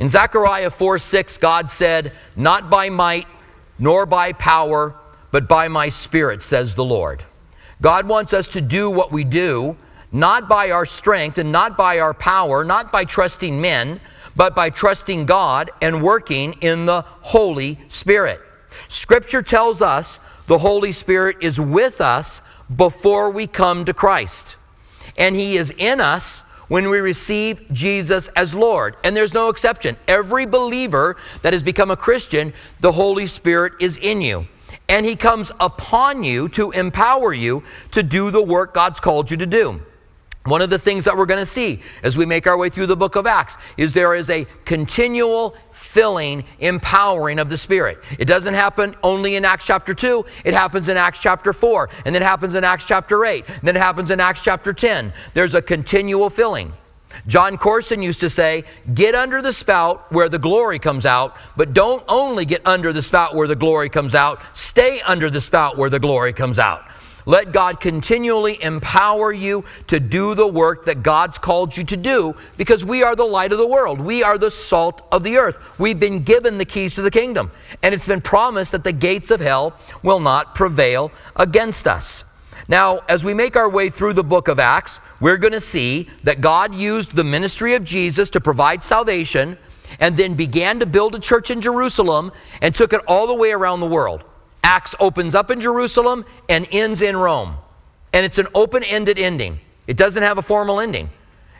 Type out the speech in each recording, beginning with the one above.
In Zechariah 4 6, God said, Not by might nor by power, but by my spirit, says the Lord. God wants us to do what we do, not by our strength and not by our power, not by trusting men, but by trusting God and working in the Holy Spirit. Scripture tells us the Holy Spirit is with us before we come to Christ, and He is in us when we receive Jesus as Lord. And there's no exception. Every believer that has become a Christian, the Holy Spirit is in you. And He comes upon you to empower you to do the work God's called you to do. One of the things that we're going to see as we make our way through the book of Acts is there is a continual filling, empowering of the Spirit. It doesn't happen only in Acts chapter 2, it happens in Acts chapter 4, and then it happens in Acts chapter 8, and then it happens in Acts chapter 10. There's a continual filling. Jon Courson used to say, Get under the spout where the glory comes out, but don't only get under the spout where the glory comes out, stay under the spout where the glory comes out. Let God continually empower you to do the work that God's called you to do because we are the light of the world. We are the salt of the earth. We've been given the keys to the kingdom. And it's been promised that the gates of hell will not prevail against us. Now, as we make our way through the book of Acts, we're going to see that God used the ministry of Jesus to provide salvation and then began to build a church in Jerusalem and took it all the way around the world. Acts opens up in Jerusalem and ends in Rome. And it's an open ended ending, it doesn't have a formal ending.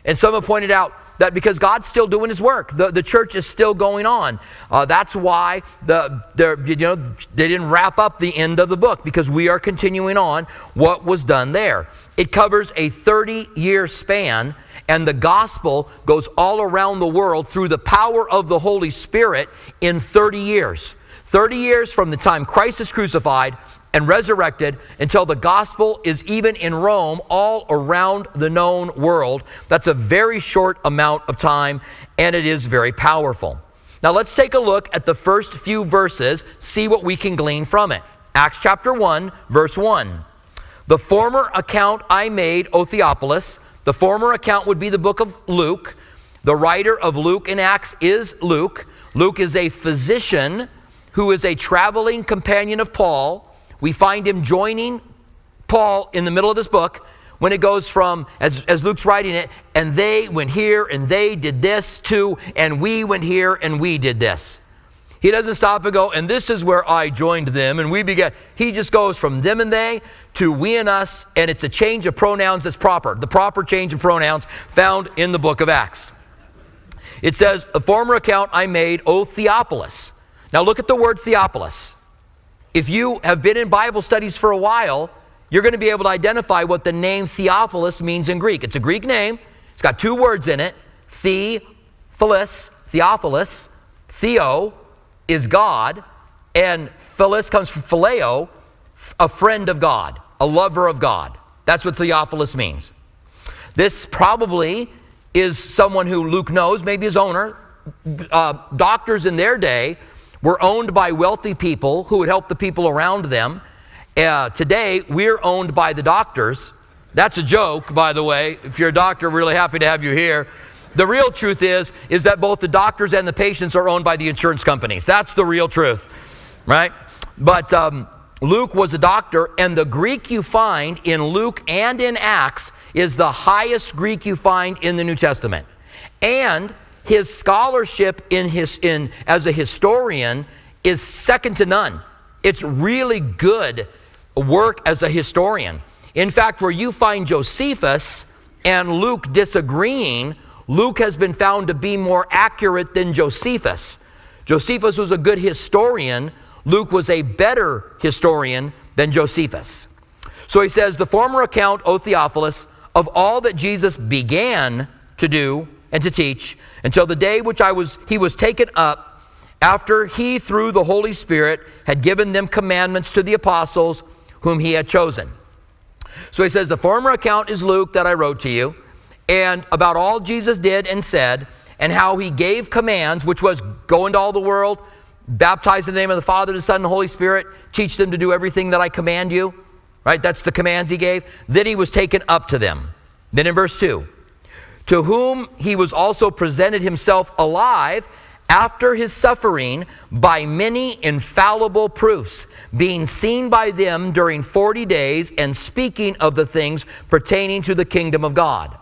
And some have pointed out that because God's still doing his work, the, the church is still going on. Uh, that's why the, you know, they didn't wrap up the end of the book because we are continuing on what was done there. It covers a 30 year span, and the gospel goes all around the world through the power of the Holy Spirit in 30 years. 30 years from the time Christ is crucified and resurrected until the gospel is even in Rome, all around the known world. That's a very short amount of time, and it is very powerful. Now, let's take a look at the first few verses, see what we can glean from it. Acts chapter 1, verse 1. The former account I made, O Theophilus, the former account would be the book of Luke. The writer of Luke and Acts is Luke. Luke is a physician who is a traveling companion of Paul. We find him joining Paul in the middle of this book when it goes from, as, as Luke's writing it, and they went here and they did this too, and we went here and we did this. He doesn't stop and go, and this is where I joined them, and we began. He just goes from them and they to we and us, and it's a change of pronouns that's proper. The proper change of pronouns found in the book of Acts. It says, A former account I made, O Theophilus. Now look at the word Theophilus. If you have been in Bible studies for a while, you're going to be able to identify what the name Theophilus means in Greek. It's a Greek name. It's got two words in it. Theophilus, Theophilus. Theo is God, and Philus comes from phileo, a friend of God, a lover of God. That's what Theophilus means. This probably is someone who Luke knows, maybe his owner. Uh, doctors in their day were owned by wealthy people who would help the people around them. Uh, today, we're owned by the doctors. That's a joke, by the way. If you're a doctor, really happy to have you here. The real truth is, is that both the doctors and the patients are owned by the insurance companies. That's the real truth, right? But um, Luke was a doctor, and the Greek you find in Luke and in Acts is the highest Greek you find in the New Testament. And his scholarship in his, in, as a historian is second to none. It's really good work as a historian. In fact, where you find Josephus and Luke disagreeing, Luke has been found to be more accurate than Josephus. Josephus was a good historian, Luke was a better historian than Josephus. So he says, The former account, O Theophilus, of all that Jesus began to do and to teach. Until the day which I was he was taken up after he through the Holy Spirit had given them commandments to the apostles whom he had chosen. So he says the former account is Luke that I wrote to you and about all Jesus did and said and how he gave commands which was go into all the world baptize in the name of the Father the Son and the Holy Spirit teach them to do everything that I command you. Right? That's the commands he gave. Then he was taken up to them. Then in verse 2 to whom he was also presented himself alive after his suffering by many infallible proofs, being seen by them during 40 days and speaking of the things pertaining to the kingdom of God.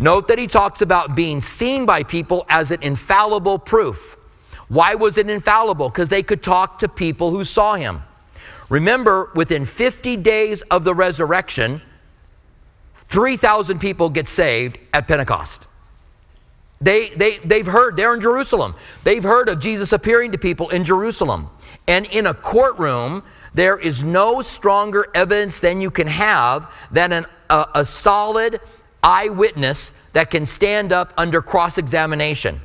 Note that he talks about being seen by people as an infallible proof. Why was it infallible? Because they could talk to people who saw him. Remember, within 50 days of the resurrection, 3,000 people get saved at Pentecost. They, they, they've heard, they're in Jerusalem. They've heard of Jesus appearing to people in Jerusalem. And in a courtroom, there is no stronger evidence than you can have than an, a, a solid eyewitness that can stand up under cross examination.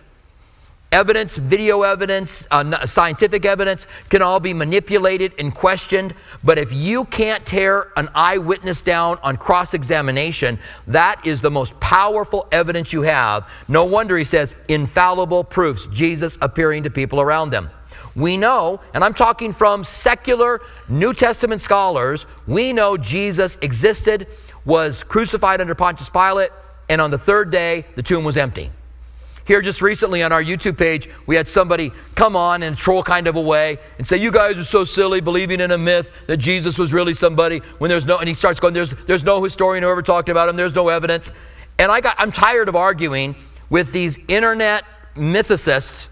Evidence, video evidence, uh, scientific evidence can all be manipulated and questioned. But if you can't tear an eyewitness down on cross examination, that is the most powerful evidence you have. No wonder he says infallible proofs, Jesus appearing to people around them. We know, and I'm talking from secular New Testament scholars, we know Jesus existed, was crucified under Pontius Pilate, and on the third day, the tomb was empty. Here, just recently on our YouTube page, we had somebody come on in a troll kind of a way and say, You guys are so silly believing in a myth that Jesus was really somebody when there's no, and he starts going, There's, there's no historian who ever talked about him, there's no evidence. And I got, I'm tired of arguing with these internet mythicists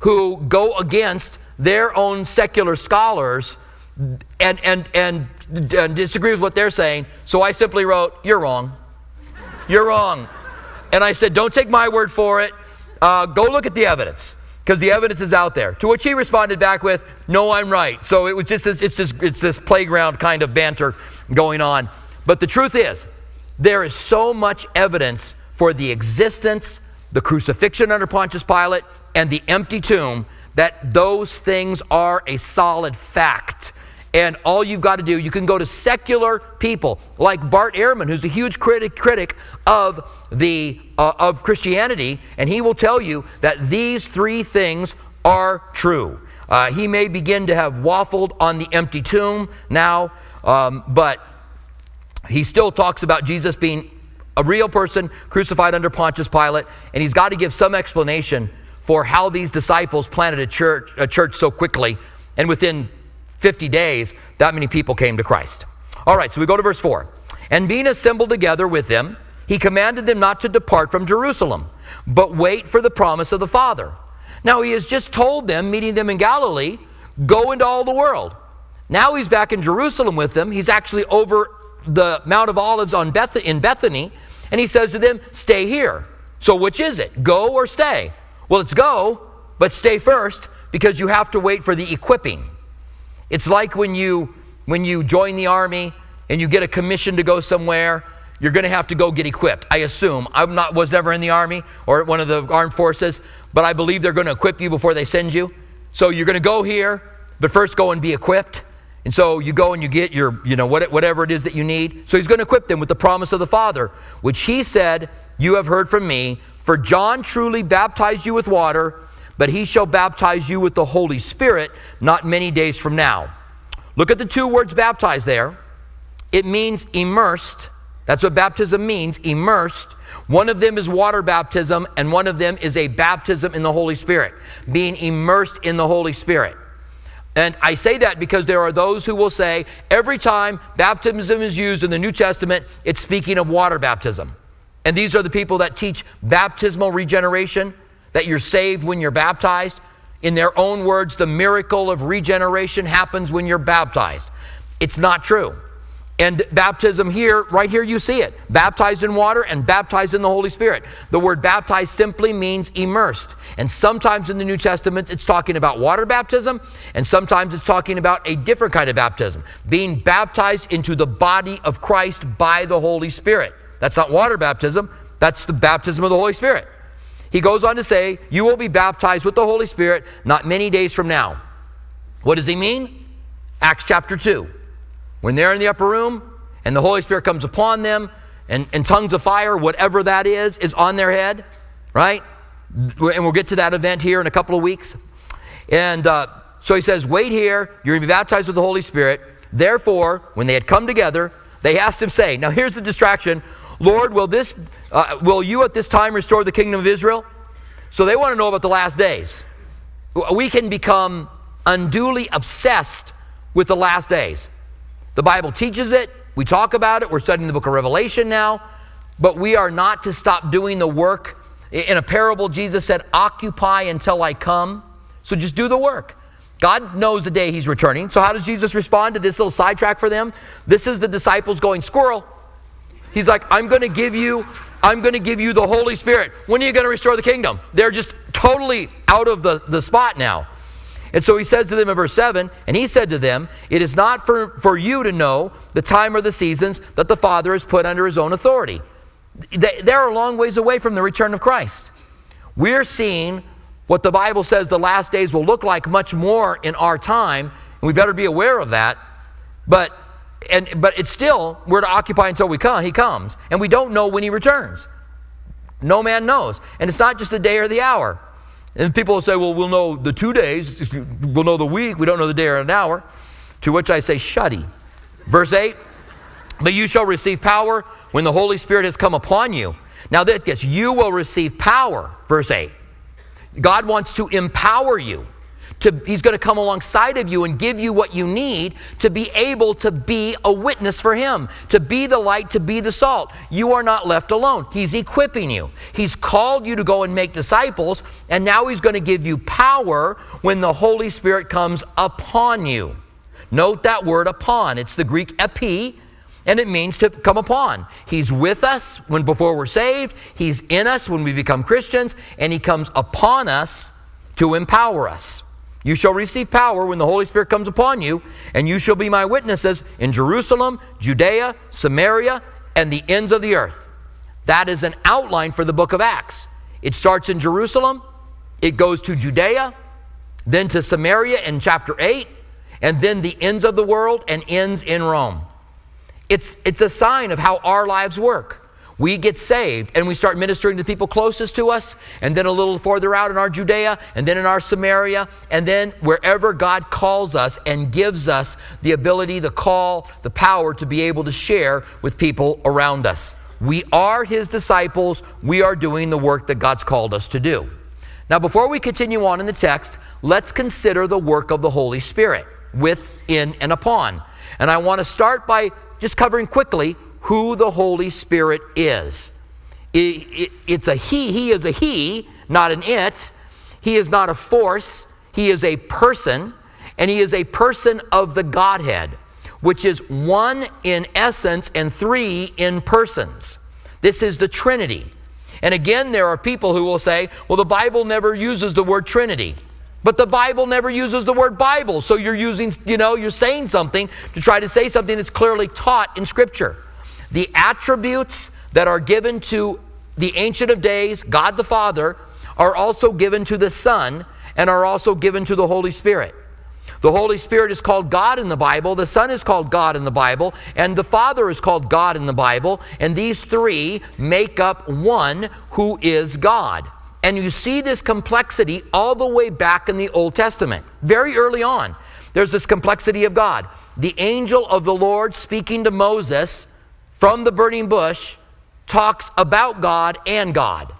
who go against their own secular scholars and, and, and, and disagree with what they're saying. So I simply wrote, You're wrong. You're wrong. And I said, Don't take my word for it uh, go look at the evidence because the evidence is out there. To which he responded back with, no, I'm right. So it was just this, it's this, it's this playground kind of banter going on. But the truth is, there is so much evidence for the existence, the crucifixion under Pontius Pilate, and the empty tomb that those things are a solid fact. And all you've got to do, you can go to secular people like Bart Ehrman, who's a huge critic, critic of, the, uh, of Christianity, and he will tell you that these three things are true. Uh, he may begin to have waffled on the empty tomb now, um, but he still talks about Jesus being a real person crucified under Pontius Pilate, and he's got to give some explanation for how these disciples planted a church, a church so quickly and within 50 days, that many people came to Christ. All right, so we go to verse 4. And being assembled together with them, he commanded them not to depart from Jerusalem, but wait for the promise of the Father. Now, he has just told them, meeting them in Galilee, go into all the world. Now he's back in Jerusalem with them. He's actually over the Mount of Olives on Beth- in Bethany, and he says to them, Stay here. So, which is it? Go or stay? Well, it's go, but stay first because you have to wait for the equipping. It's like when you when you join the army and you get a commission to go somewhere, you're going to have to go get equipped. I assume. I'm not was never in the army or one of the armed forces, but I believe they're going to equip you before they send you. So you're going to go here, but first go and be equipped. And so you go and you get your, you know, whatever it is that you need. So he's going to equip them with the promise of the Father, which he said, You have heard from me. For John truly baptized you with water, but he shall baptize you with the Holy Spirit not many days from now. Look at the two words baptized there. It means immersed. That's what baptism means, immersed. One of them is water baptism, and one of them is a baptism in the Holy Spirit, being immersed in the Holy Spirit. And I say that because there are those who will say every time baptism is used in the New Testament, it's speaking of water baptism. And these are the people that teach baptismal regeneration that you're saved when you're baptized. In their own words, the miracle of regeneration happens when you're baptized. It's not true. And baptism here, right here, you see it baptized in water and baptized in the Holy Spirit. The word baptized simply means immersed. And sometimes in the New Testament, it's talking about water baptism, and sometimes it's talking about a different kind of baptism being baptized into the body of Christ by the Holy Spirit. That's not water baptism, that's the baptism of the Holy Spirit. He goes on to say, You will be baptized with the Holy Spirit not many days from now. What does he mean? Acts chapter 2. When they're in the upper room and the Holy Spirit comes upon them and, and tongues of fire, whatever that is, is on their head, right? And we'll get to that event here in a couple of weeks. And uh, so he says, Wait here, you're going to be baptized with the Holy Spirit. Therefore, when they had come together, they asked him, saying, Now here's the distraction Lord, will, this, uh, will you at this time restore the kingdom of Israel? So they want to know about the last days. we can become unduly obsessed with the last days. The Bible teaches it, we talk about it, we're studying the book of Revelation now, but we are not to stop doing the work. In a parable, Jesus said, Occupy until I come. So just do the work. God knows the day he's returning. So, how does Jesus respond to this little sidetrack for them? This is the disciples going, Squirrel. He's like, I'm going to give you. I'm going to give you the Holy Spirit. When are you going to restore the kingdom? They're just totally out of the, the spot now. And so he says to them in verse 7 And he said to them, It is not for, for you to know the time or the seasons that the Father has put under his own authority. They, they're a long ways away from the return of Christ. We're seeing what the Bible says the last days will look like much more in our time, and we better be aware of that. But and but it's still we're to occupy until we come he comes. And we don't know when he returns. No man knows. And it's not just the day or the hour. And people will say well we'll know the two days we'll know the week we don't know the day or an hour. To which i say shuddy. Verse 8 but you shall receive power when the holy spirit has come upon you. Now that gets you will receive power verse 8 God wants to empower you. To, he's going to come alongside of you and give you what you need to be able to be a witness for Him, to be the light, to be the salt. You are not left alone. He's equipping you. He's called you to go and make disciples, and now He's going to give you power when the Holy Spirit comes upon you. Note that word upon. It's the Greek epi, and it means to come upon. He's with us when before we're saved, he's in us when we become Christians, and he comes upon us to empower us. You shall receive power when the Holy Spirit comes upon you, and you shall be my witnesses in Jerusalem, Judea, Samaria, and the ends of the earth. That is an outline for the book of Acts. It starts in Jerusalem, it goes to Judea, then to Samaria in chapter 8, and then the ends of the world and ends in Rome. It's, it's a sign of how our lives work. We get saved and we start ministering to people closest to us, and then a little further out in our Judea, and then in our Samaria, and then wherever God calls us and gives us the ability, the call, the power to be able to share with people around us. We are His disciples. We are doing the work that God's called us to do. Now, before we continue on in the text, let's consider the work of the Holy Spirit within and upon. And I want to start by just covering quickly who the Holy Spirit is. It, it, it's a he, he is a he, not an it. He is not a force, he is a person, and he is a person of the Godhead, which is one in essence and three in persons. This is the Trinity. And again, there are people who will say, well, the Bible never uses the word Trinity. But the Bible never uses the word Bible. So you're using, you know, you're saying something to try to say something that's clearly taught in Scripture. The attributes that are given to the Ancient of Days, God the Father, are also given to the Son and are also given to the Holy Spirit. The Holy Spirit is called God in the Bible, the Son is called God in the Bible, and the Father is called God in the Bible, and these three make up one who is God. And you see this complexity all the way back in the Old Testament, very early on. There's this complexity of God. The angel of the Lord speaking to Moses from the burning bush talks about God and God.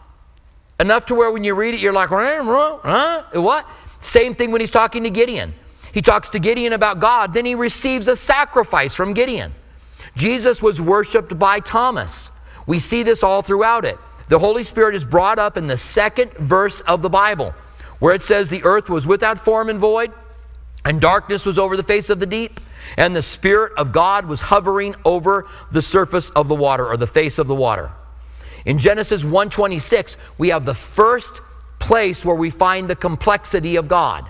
Enough to where when you read it, you're like, huh? What? Same thing when he's talking to Gideon. He talks to Gideon about God, then he receives a sacrifice from Gideon. Jesus was worshiped by Thomas. We see this all throughout it. The Holy Spirit is brought up in the second verse of the Bible, where it says, The earth was without form and void, and darkness was over the face of the deep, and the Spirit of God was hovering over the surface of the water, or the face of the water. In Genesis 1:26, we have the first place where we find the complexity of God.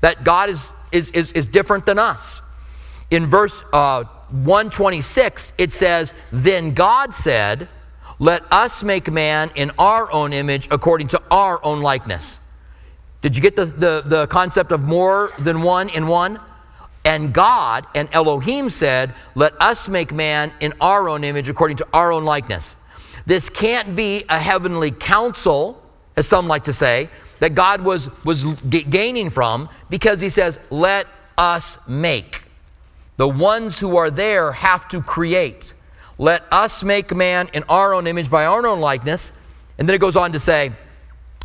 That God is, is, is, is different than us. In verse uh, 126, it says, Then God said, let us make man in our own image according to our own likeness. Did you get the, the, the concept of more than one in one? And God and Elohim said, Let us make man in our own image according to our own likeness. This can't be a heavenly council, as some like to say, that God was, was gaining from because he says, Let us make. The ones who are there have to create. Let us make man in our own image by our own likeness. And then it goes on to say,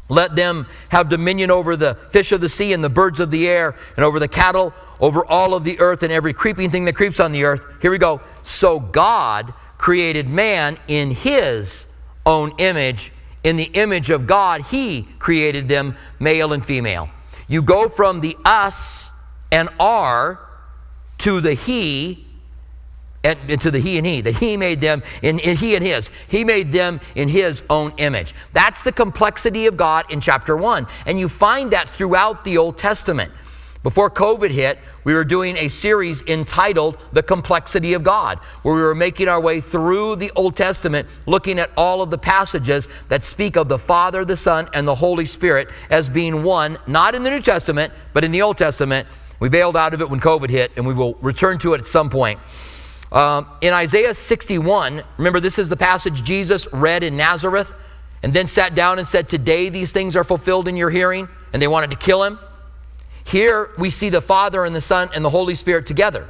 Let them have dominion over the fish of the sea and the birds of the air, and over the cattle, over all of the earth, and every creeping thing that creeps on the earth. Here we go. So God created man in his own image. In the image of God, he created them, male and female. You go from the us and our to the he and to the he and he that he made them in, in, he and his he made them in his own image that's the complexity of god in chapter 1 and you find that throughout the old testament before covid hit we were doing a series entitled the complexity of god where we were making our way through the old testament looking at all of the passages that speak of the father the son and the holy spirit as being one not in the new testament but in the old testament we bailed out of it when covid hit and we will return to it at some point um, in Isaiah 61, remember this is the passage Jesus read in Nazareth and then sat down and said, Today these things are fulfilled in your hearing, and they wanted to kill him. Here we see the Father and the Son and the Holy Spirit together.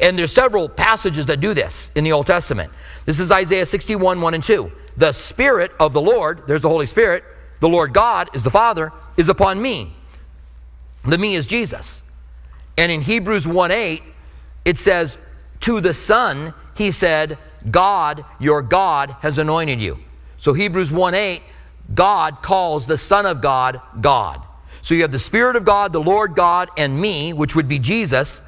And there's several passages that do this in the Old Testament. This is Isaiah 61, 1 and 2. The Spirit of the Lord, there's the Holy Spirit, the Lord God is the Father, is upon me. The me is Jesus. And in Hebrews 1 8, it says, to the Son, he said, God, your God, has anointed you. So Hebrews 1 8, God calls the Son of God, God. So you have the Spirit of God, the Lord God, and me, which would be Jesus.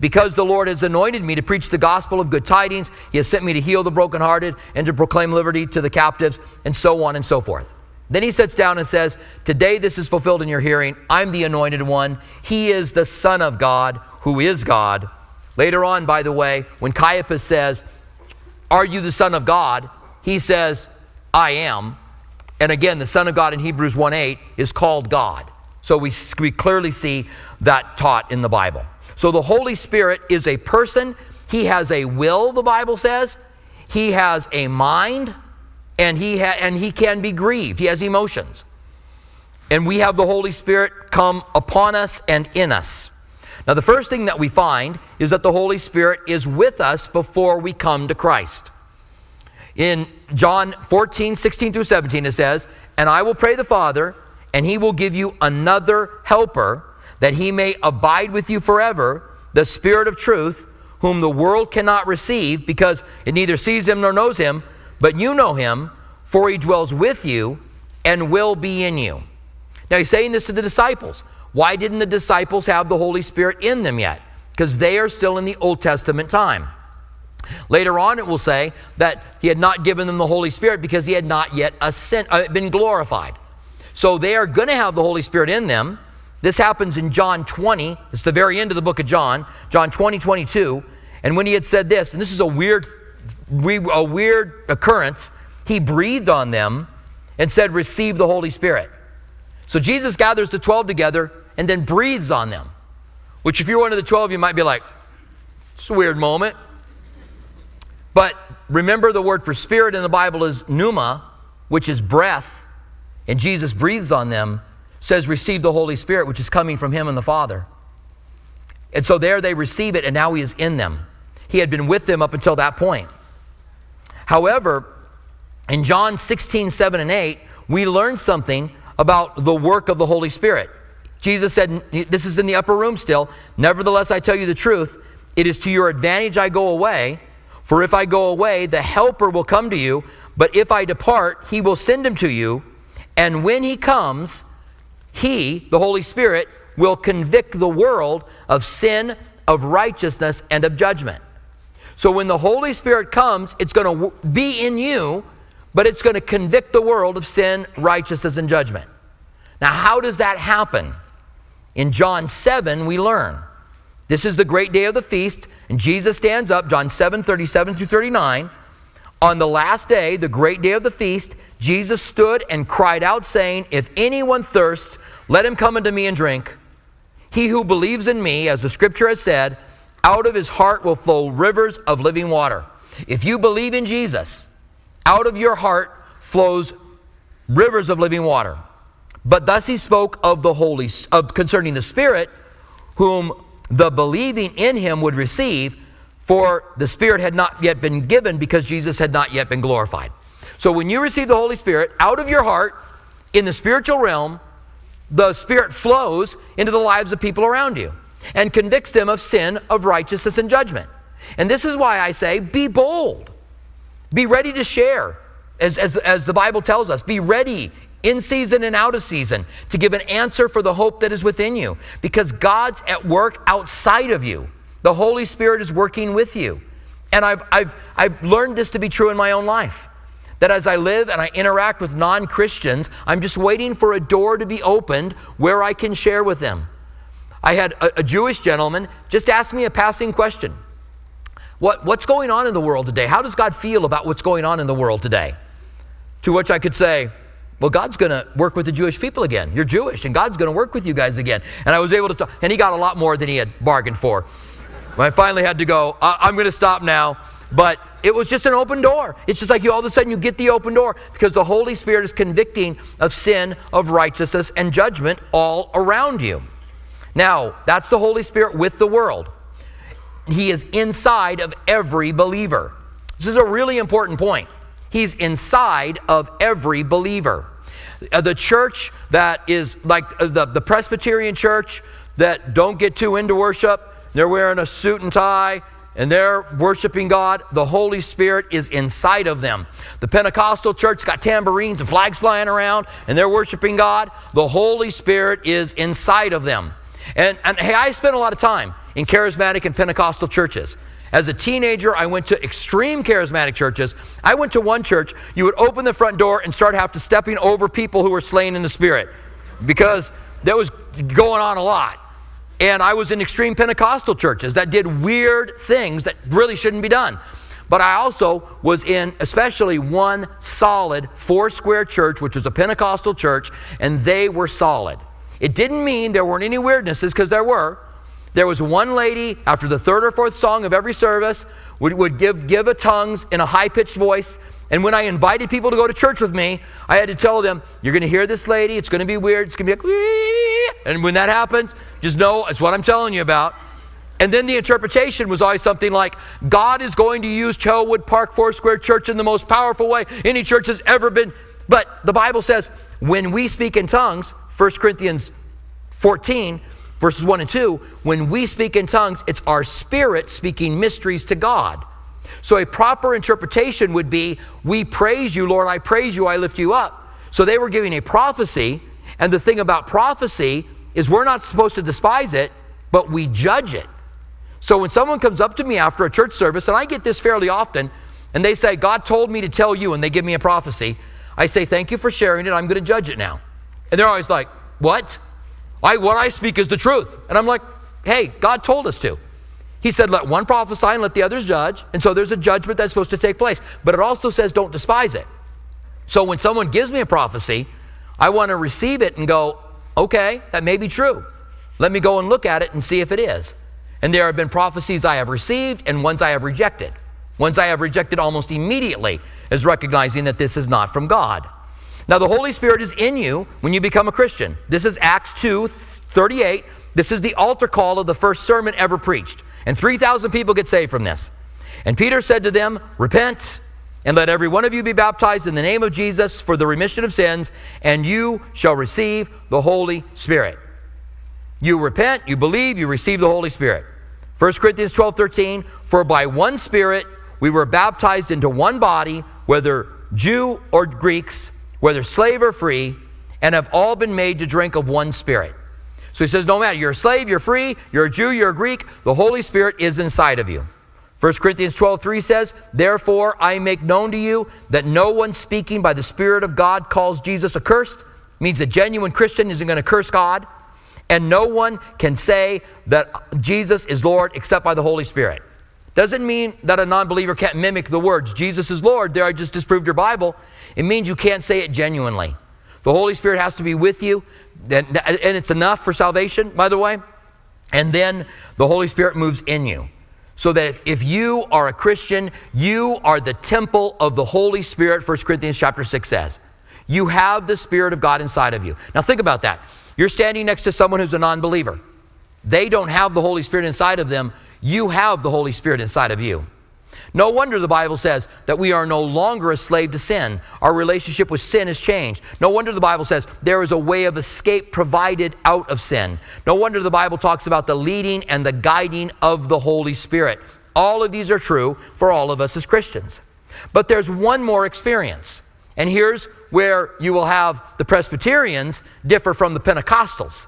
Because the Lord has anointed me to preach the gospel of good tidings, He has sent me to heal the brokenhearted and to proclaim liberty to the captives, and so on and so forth. Then he sits down and says, Today this is fulfilled in your hearing. I'm the anointed one. He is the Son of God, who is God. Later on, by the way, when Caiaphas says, Are you the Son of God? He says, I am. And again, the Son of God in Hebrews 1 8 is called God. So we, we clearly see that taught in the Bible. So the Holy Spirit is a person. He has a will, the Bible says. He has a mind, and he, ha- and he can be grieved. He has emotions. And we have the Holy Spirit come upon us and in us. Now, the first thing that we find is that the Holy Spirit is with us before we come to Christ. In John 14, 16 through 17, it says, And I will pray the Father, and he will give you another helper, that he may abide with you forever, the Spirit of truth, whom the world cannot receive, because it neither sees him nor knows him, but you know him, for he dwells with you and will be in you. Now, he's saying this to the disciples. Why didn't the disciples have the Holy Spirit in them yet? Because they are still in the Old Testament time. Later on, it will say that he had not given them the Holy Spirit because he had not yet ascend, uh, been glorified. So they are going to have the Holy Spirit in them. This happens in John 20. It's the very end of the book of John, John 20, 22. And when he had said this, and this is a weird, a weird occurrence, he breathed on them and said, Receive the Holy Spirit. So Jesus gathers the 12 together and then breathes on them. Which, if you're one of the 12, you might be like, it's a weird moment. But remember, the word for spirit in the Bible is pneuma, which is breath. And Jesus breathes on them, says, Receive the Holy Spirit, which is coming from Him and the Father. And so there they receive it, and now He is in them. He had been with them up until that point. However, in John 16, 7 and 8, we learn something about the work of the Holy Spirit. Jesus said, This is in the upper room still. Nevertheless, I tell you the truth. It is to your advantage I go away. For if I go away, the Helper will come to you. But if I depart, he will send him to you. And when he comes, he, the Holy Spirit, will convict the world of sin, of righteousness, and of judgment. So when the Holy Spirit comes, it's going to be in you, but it's going to convict the world of sin, righteousness, and judgment. Now, how does that happen? In John 7, we learn. This is the great day of the feast, and Jesus stands up, John 7, 37 through 39. On the last day, the great day of the feast, Jesus stood and cried out, saying, If anyone thirst, let him come unto me and drink. He who believes in me, as the scripture has said, out of his heart will flow rivers of living water. If you believe in Jesus, out of your heart flows rivers of living water. But thus he spoke of the Holy of concerning the Spirit, whom the believing in him would receive, for the Spirit had not yet been given because Jesus had not yet been glorified. So when you receive the Holy Spirit out of your heart in the spiritual realm, the Spirit flows into the lives of people around you and convicts them of sin, of righteousness, and judgment. And this is why I say be bold, be ready to share, as, as, as the Bible tells us, be ready in season and out of season to give an answer for the hope that is within you because God's at work outside of you. The Holy Spirit is working with you. And I've, I've, I've learned this to be true in my own life. That as I live and I interact with non Christians, I'm just waiting for a door to be opened where I can share with them. I had a, a Jewish gentleman just ask me a passing question what, What's going on in the world today? How does God feel about what's going on in the world today? To which I could say, well, God's going to work with the Jewish people again. You're Jewish, and God's going to work with you guys again. And I was able to talk, and he got a lot more than he had bargained for. I finally had to go, I'm going to stop now. But it was just an open door. It's just like you all of a sudden you get the open door because the Holy Spirit is convicting of sin, of righteousness, and judgment all around you. Now, that's the Holy Spirit with the world. He is inside of every believer. This is a really important point. He's inside of every believer. Uh, the church that is like uh, the, the Presbyterian church that don't get too into worship, they're wearing a suit and tie, and they're worshiping God, the Holy Spirit is inside of them. The Pentecostal church got tambourines and flags flying around, and they're worshiping God. The Holy Spirit is inside of them. And, and hey, I spent a lot of time in charismatic and Pentecostal churches. As a teenager, I went to extreme charismatic churches. I went to one church, you would open the front door and start having to stepping over people who were slain in the spirit because that was going on a lot. And I was in extreme Pentecostal churches that did weird things that really shouldn't be done. But I also was in especially one solid four square church, which was a Pentecostal church, and they were solid. It didn't mean there weren't any weirdnesses, because there were. There was one lady, after the third or fourth song of every service, would, would give, give a tongues in a high pitched voice. And when I invited people to go to church with me, I had to tell them, You're going to hear this lady. It's going to be weird. It's going to be like, and when that happens, just know it's what I'm telling you about. And then the interpretation was always something like, God is going to use Chelwood Park Foursquare Church in the most powerful way any church has ever been. But the Bible says, when we speak in tongues, 1 Corinthians 14, verses 1 and 2, when we speak in tongues, it's our spirit speaking mysteries to God. So a proper interpretation would be, We praise you, Lord, I praise you, I lift you up. So they were giving a prophecy, and the thing about prophecy is we're not supposed to despise it, but we judge it. So when someone comes up to me after a church service, and I get this fairly often, and they say, God told me to tell you, and they give me a prophecy, I say, Thank you for sharing it, I'm going to judge it now. And they're always like, What? I, what I speak is the truth. And I'm like, Hey, God told us to. He said, Let one prophesy and let the others judge. And so there's a judgment that's supposed to take place. But it also says, Don't despise it. So when someone gives me a prophecy, I want to receive it and go, Okay, that may be true. Let me go and look at it and see if it is. And there have been prophecies I have received and ones I have rejected. Ones I have rejected almost immediately as recognizing that this is not from God. Now, the Holy Spirit is in you when you become a Christian. This is Acts 2 38. This is the altar call of the first sermon ever preached. And 3,000 people get saved from this. And Peter said to them, Repent and let every one of you be baptized in the name of Jesus for the remission of sins, and you shall receive the Holy Spirit. You repent, you believe, you receive the Holy Spirit. 1 Corinthians 12 13, for by one Spirit we were baptized into one body, whether Jew or Greeks, whether slave or free, and have all been made to drink of one Spirit. So he says, no matter, you're a slave, you're free, you're a Jew, you're a Greek, the Holy Spirit is inside of you. 1 Corinthians 12, 3 says, Therefore I make known to you that no one speaking by the Spirit of God calls Jesus accursed, means a genuine Christian isn't going to curse God. And no one can say that Jesus is Lord except by the Holy Spirit. Doesn't mean that a non believer can't mimic the words, Jesus is Lord. There, I just disproved your Bible. It means you can't say it genuinely. The Holy Spirit has to be with you, and, and it's enough for salvation, by the way. And then the Holy Spirit moves in you. So that if, if you are a Christian, you are the temple of the Holy Spirit, 1 Corinthians chapter 6 says. You have the Spirit of God inside of you. Now think about that. You're standing next to someone who's a non believer. They don't have the Holy Spirit inside of them. You have the Holy Spirit inside of you. No wonder the Bible says that we are no longer a slave to sin. Our relationship with sin has changed. No wonder the Bible says there is a way of escape provided out of sin. No wonder the Bible talks about the leading and the guiding of the Holy Spirit. All of these are true for all of us as Christians. But there's one more experience. And here's where you will have the Presbyterians differ from the Pentecostals.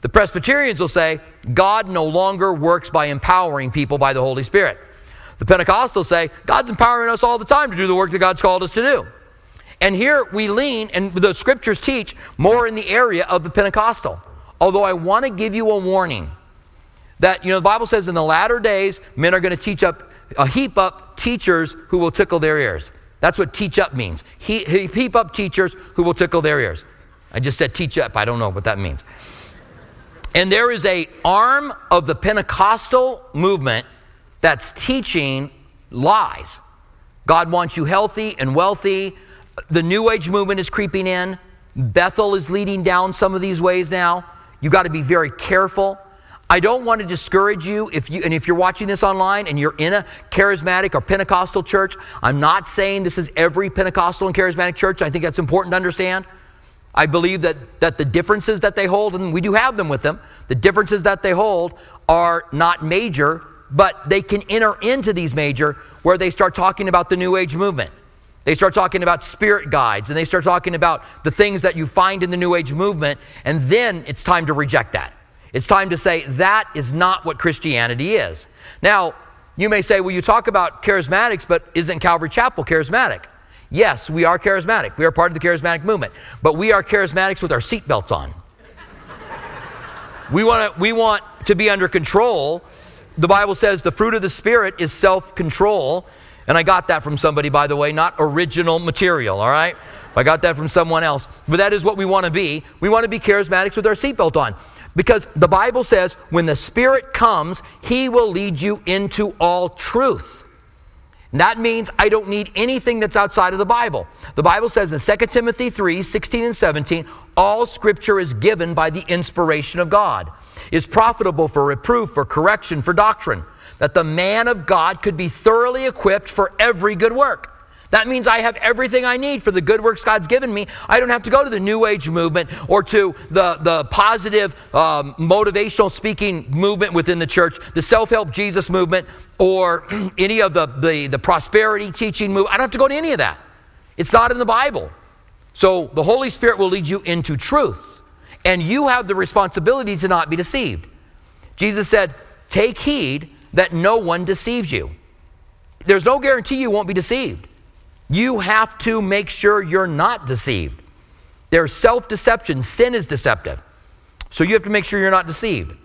The Presbyterians will say God no longer works by empowering people by the Holy Spirit. The Pentecostals say God's empowering us all the time to do the work that God's called us to do. And here we lean, and the scriptures teach more in the area of the Pentecostal. Although I want to give you a warning that, you know, the Bible says in the latter days, men are going to teach up, a heap up teachers who will tickle their ears. That's what teach up means. He, heap up teachers who will tickle their ears. I just said teach up. I don't know what that means. And there is a arm of the Pentecostal movement that's teaching lies. God wants you healthy and wealthy. The New Age movement is creeping in. Bethel is leading down some of these ways now. You got to be very careful. I don't want to discourage you if you and if you're watching this online and you're in a charismatic or Pentecostal church, I'm not saying this is every Pentecostal and charismatic church. I think that's important to understand. I believe that, that the differences that they hold, and we do have them with them, the differences that they hold are not major, but they can enter into these major where they start talking about the New Age movement. They start talking about spirit guides and they start talking about the things that you find in the New Age movement, and then it's time to reject that. It's time to say that is not what Christianity is. Now, you may say, well, you talk about charismatics, but isn't Calvary Chapel charismatic? Yes, we are charismatic. We are part of the charismatic movement, but we are charismatics with our seatbelts on. we, want to, we want to be under control. The Bible says the fruit of the Spirit is self control. And I got that from somebody, by the way, not original material, all right? I got that from someone else. But that is what we want to be. We want to be charismatics with our seatbelt on. Because the Bible says when the Spirit comes, He will lead you into all truth. That means I don't need anything that's outside of the Bible. The Bible says in 2 Timothy 3 16 and 17, all scripture is given by the inspiration of God, is profitable for reproof, for correction, for doctrine, that the man of God could be thoroughly equipped for every good work. That means I have everything I need for the good works God's given me. I don't have to go to the New Age movement or to the, the positive um, motivational speaking movement within the church, the self help Jesus movement, or any of the, the, the prosperity teaching movement. I don't have to go to any of that. It's not in the Bible. So the Holy Spirit will lead you into truth, and you have the responsibility to not be deceived. Jesus said, Take heed that no one deceives you. There's no guarantee you won't be deceived. You have to make sure you're not deceived. There's self deception, sin is deceptive. So you have to make sure you're not deceived.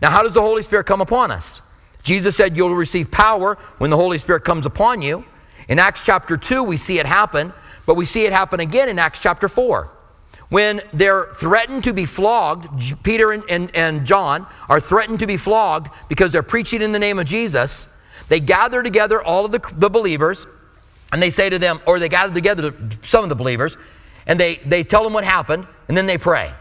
Now, how does the Holy Spirit come upon us? Jesus said you'll receive power when the Holy Spirit comes upon you. In Acts chapter 2, we see it happen, but we see it happen again in Acts chapter 4. When they're threatened to be flogged, Peter and, and, and John are threatened to be flogged because they're preaching in the name of Jesus. They gather together all of the, the believers and they say to them, or they gather together, some of the believers, and they, they tell them what happened, and then they pray.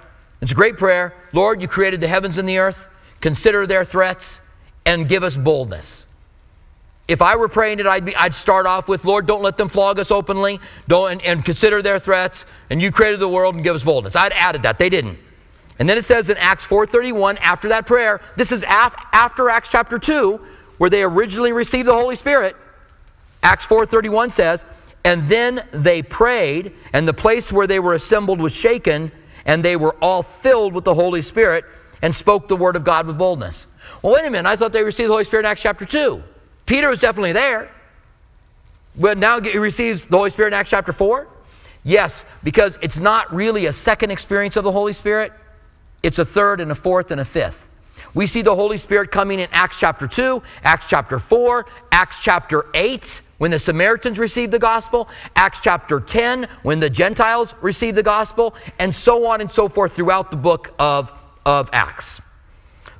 It's a great prayer. Lord, you created the heavens and the earth. Consider their threats and give us boldness. If I were praying it, I'd, be, I'd start off with, Lord, don't let them flog us openly, don't, and, and consider their threats, and you created the world and give us boldness. I'd added that. They didn't. And then it says in Acts 4.31, after that prayer, this is af- after Acts chapter 2, where they originally received the Holy Spirit, Acts 4:31 says, "And then they prayed, and the place where they were assembled was shaken, and they were all filled with the Holy Spirit and spoke the word of God with boldness." Well, wait a minute. I thought they received the Holy Spirit in Acts chapter 2. Peter was definitely there. But now he receives the Holy Spirit in Acts chapter 4? Yes, because it's not really a second experience of the Holy Spirit. It's a third and a fourth and a fifth. We see the Holy Spirit coming in Acts chapter 2, Acts chapter 4, Acts chapter 8, when the Samaritans received the gospel, Acts chapter 10, when the Gentiles received the gospel, and so on and so forth throughout the book of, of Acts.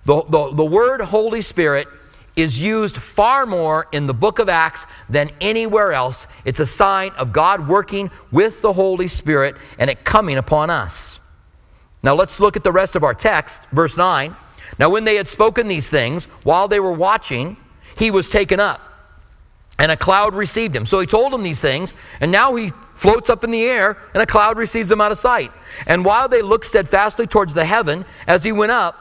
The, the, the word Holy Spirit is used far more in the book of Acts than anywhere else. It's a sign of God working with the Holy Spirit and it coming upon us. Now let's look at the rest of our text, verse 9. Now, when they had spoken these things, while they were watching, he was taken up. and a cloud received him. So he told them these things, and now he floats up in the air, and a cloud receives him out of sight. And while they looked steadfastly towards the heaven, as he went up,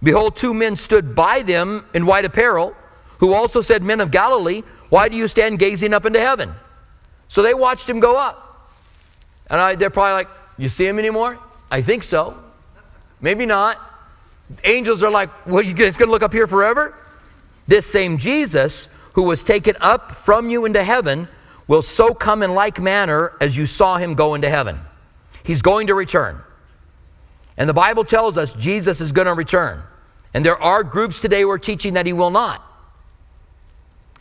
behold, two men stood by them in white apparel, who also said, Men of Galilee, why do you stand gazing up into heaven? So they watched him go up. And I, they're probably like, You see him anymore? I think so. Maybe not. Angels are like, well, you guys gonna look up here forever? This same Jesus who was taken up from you into heaven will so come in like manner as you saw him go into heaven. He's going to return. And the Bible tells us Jesus is going to return. And there are groups today who are teaching that he will not.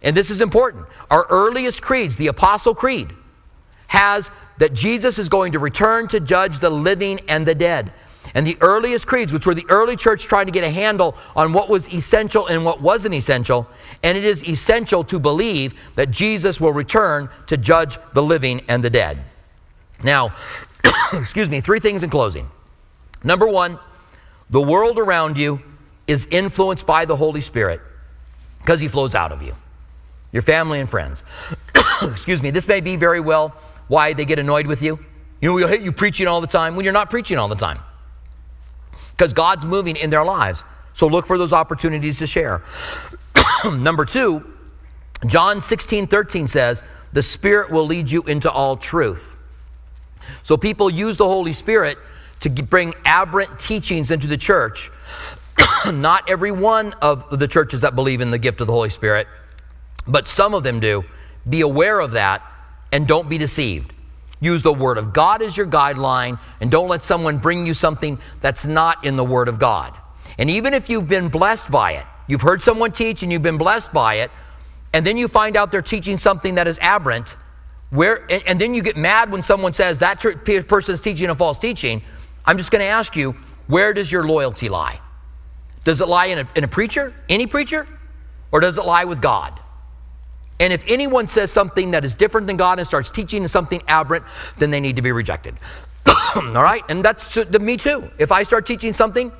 And this is important. Our earliest creeds, the Apostle Creed, has that Jesus is going to return to judge the living and the dead. And the earliest creeds, which were the early church trying to get a handle on what was essential and what wasn't essential, and it is essential to believe that Jesus will return to judge the living and the dead. Now, excuse me, three things in closing. Number one, the world around you is influenced by the Holy Spirit because he flows out of you, your family and friends. excuse me, this may be very well why they get annoyed with you. You know, we'll hit you preaching all the time when you're not preaching all the time because God's moving in their lives. So look for those opportunities to share. Number two, John 16, 13 says, the Spirit will lead you into all truth. So people use the Holy Spirit to bring aberrant teachings into the church. Not every one of the churches that believe in the gift of the Holy Spirit, but some of them do. Be aware of that and don't be deceived. Use the Word of God as your guideline and don't let someone bring you something that's not in the Word of God. And even if you've been blessed by it, you've heard someone teach and you've been blessed by it, and then you find out they're teaching something that is aberrant, where, and, and then you get mad when someone says that person is teaching a false teaching, I'm just going to ask you, where does your loyalty lie? Does it lie in a, in a preacher, any preacher, or does it lie with God? And if anyone says something that is different than God and starts teaching something aberrant, then they need to be rejected. All right? And that's to, to me too. If I start teaching something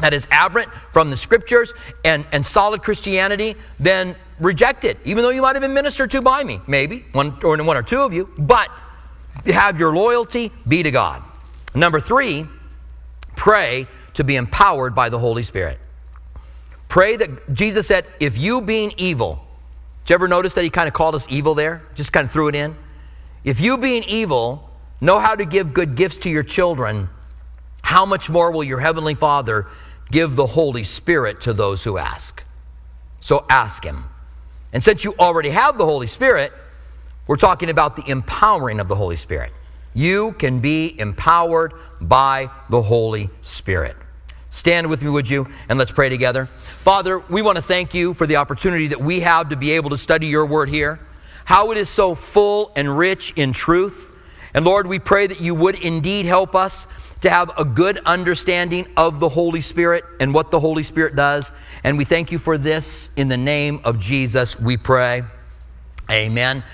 that is aberrant from the scriptures and, and solid Christianity, then reject it, even though you might have been ministered to by me, maybe, one or one or two of you, but have your loyalty be to God. Number three, pray to be empowered by the Holy Spirit. Pray that Jesus said, if you being evil, you ever notice that he kind of called us evil there? Just kind of threw it in. If you, being evil, know how to give good gifts to your children, how much more will your heavenly Father give the Holy Spirit to those who ask? So ask him. And since you already have the Holy Spirit, we're talking about the empowering of the Holy Spirit. You can be empowered by the Holy Spirit. Stand with me, would you? And let's pray together. Father, we want to thank you for the opportunity that we have to be able to study your word here, how it is so full and rich in truth. And Lord, we pray that you would indeed help us to have a good understanding of the Holy Spirit and what the Holy Spirit does. And we thank you for this. In the name of Jesus, we pray. Amen.